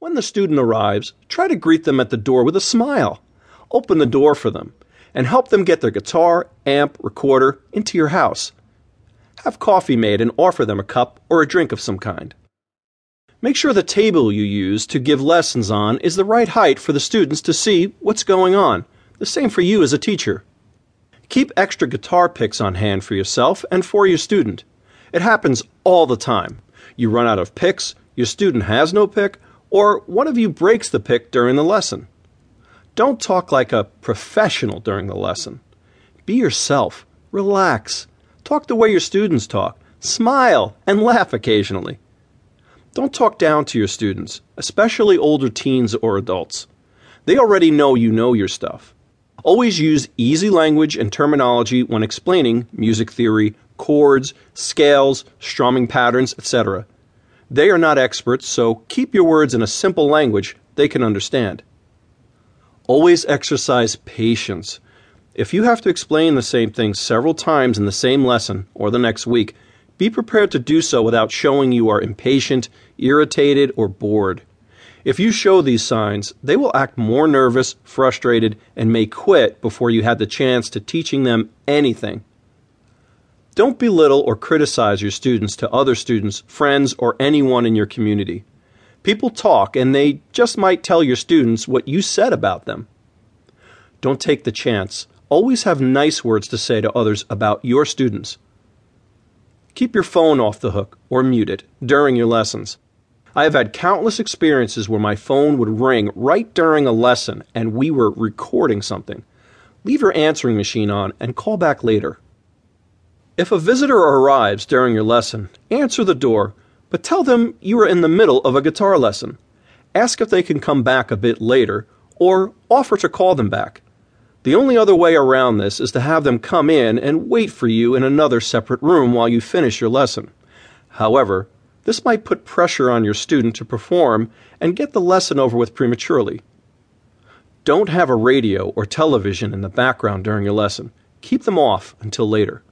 When the student arrives, try to greet them at the door with a smile. Open the door for them and help them get their guitar, amp, recorder into your house. Have coffee made and offer them a cup or a drink of some kind. Make sure the table you use to give lessons on is the right height for the students to see what's going on. The same for you as a teacher. Keep extra guitar picks on hand for yourself and for your student. It happens all the time. You run out of picks, your student has no pick, or one of you breaks the pick during the lesson. Don't talk like a professional during the lesson. Be yourself. Relax. Talk the way your students talk. Smile and laugh occasionally. Don't talk down to your students, especially older teens or adults. They already know you know your stuff. Always use easy language and terminology when explaining music theory, chords, scales, strumming patterns, etc. They are not experts, so keep your words in a simple language they can understand. Always exercise patience. If you have to explain the same thing several times in the same lesson or the next week, be prepared to do so without showing you are impatient, irritated, or bored. If you show these signs, they will act more nervous, frustrated, and may quit before you had the chance to teaching them anything. Don't belittle or criticize your students to other students, friends, or anyone in your community. People talk and they just might tell your students what you said about them. Don't take the chance. Always have nice words to say to others about your students. Keep your phone off the hook or mute it during your lessons. I have had countless experiences where my phone would ring right during a lesson and we were recording something. Leave your answering machine on and call back later. If a visitor arrives during your lesson, answer the door, but tell them you are in the middle of a guitar lesson. Ask if they can come back a bit later, or offer to call them back. The only other way around this is to have them come in and wait for you in another separate room while you finish your lesson. However, this might put pressure on your student to perform and get the lesson over with prematurely. Don't have a radio or television in the background during your lesson. Keep them off until later.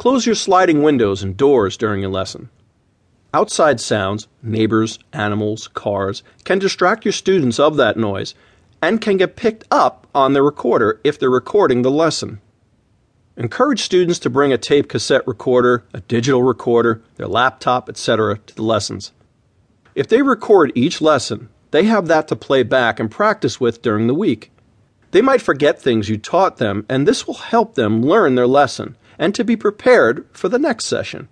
Close your sliding windows and doors during a lesson. Outside sounds, neighbors, animals, cars, can distract your students of that noise and can get picked up on the recorder if they're recording the lesson. Encourage students to bring a tape cassette recorder, a digital recorder, their laptop, etc. to the lessons. If they record each lesson, they have that to play back and practice with during the week. They might forget things you taught them, and this will help them learn their lesson and to be prepared for the next session.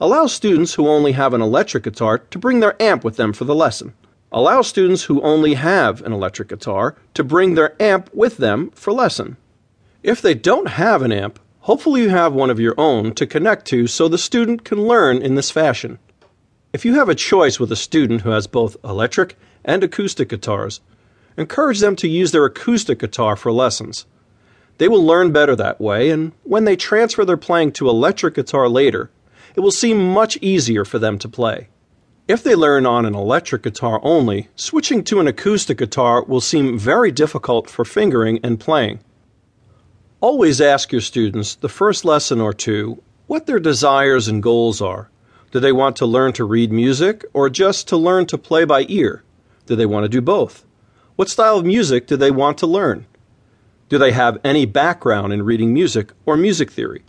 Allow students who only have an electric guitar to bring their amp with them for the lesson. Allow students who only have an electric guitar to bring their amp with them for lesson. If they don't have an amp, hopefully you have one of your own to connect to so the student can learn in this fashion. If you have a choice with a student who has both electric and acoustic guitars, encourage them to use their acoustic guitar for lessons. They will learn better that way, and when they transfer their playing to electric guitar later, it will seem much easier for them to play. If they learn on an electric guitar only, switching to an acoustic guitar will seem very difficult for fingering and playing. Always ask your students the first lesson or two what their desires and goals are. Do they want to learn to read music or just to learn to play by ear? Do they want to do both? What style of music do they want to learn? Do they have any background in reading music or music theory?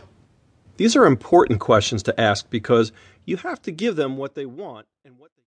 These are important questions to ask because you have to give them what they want and what they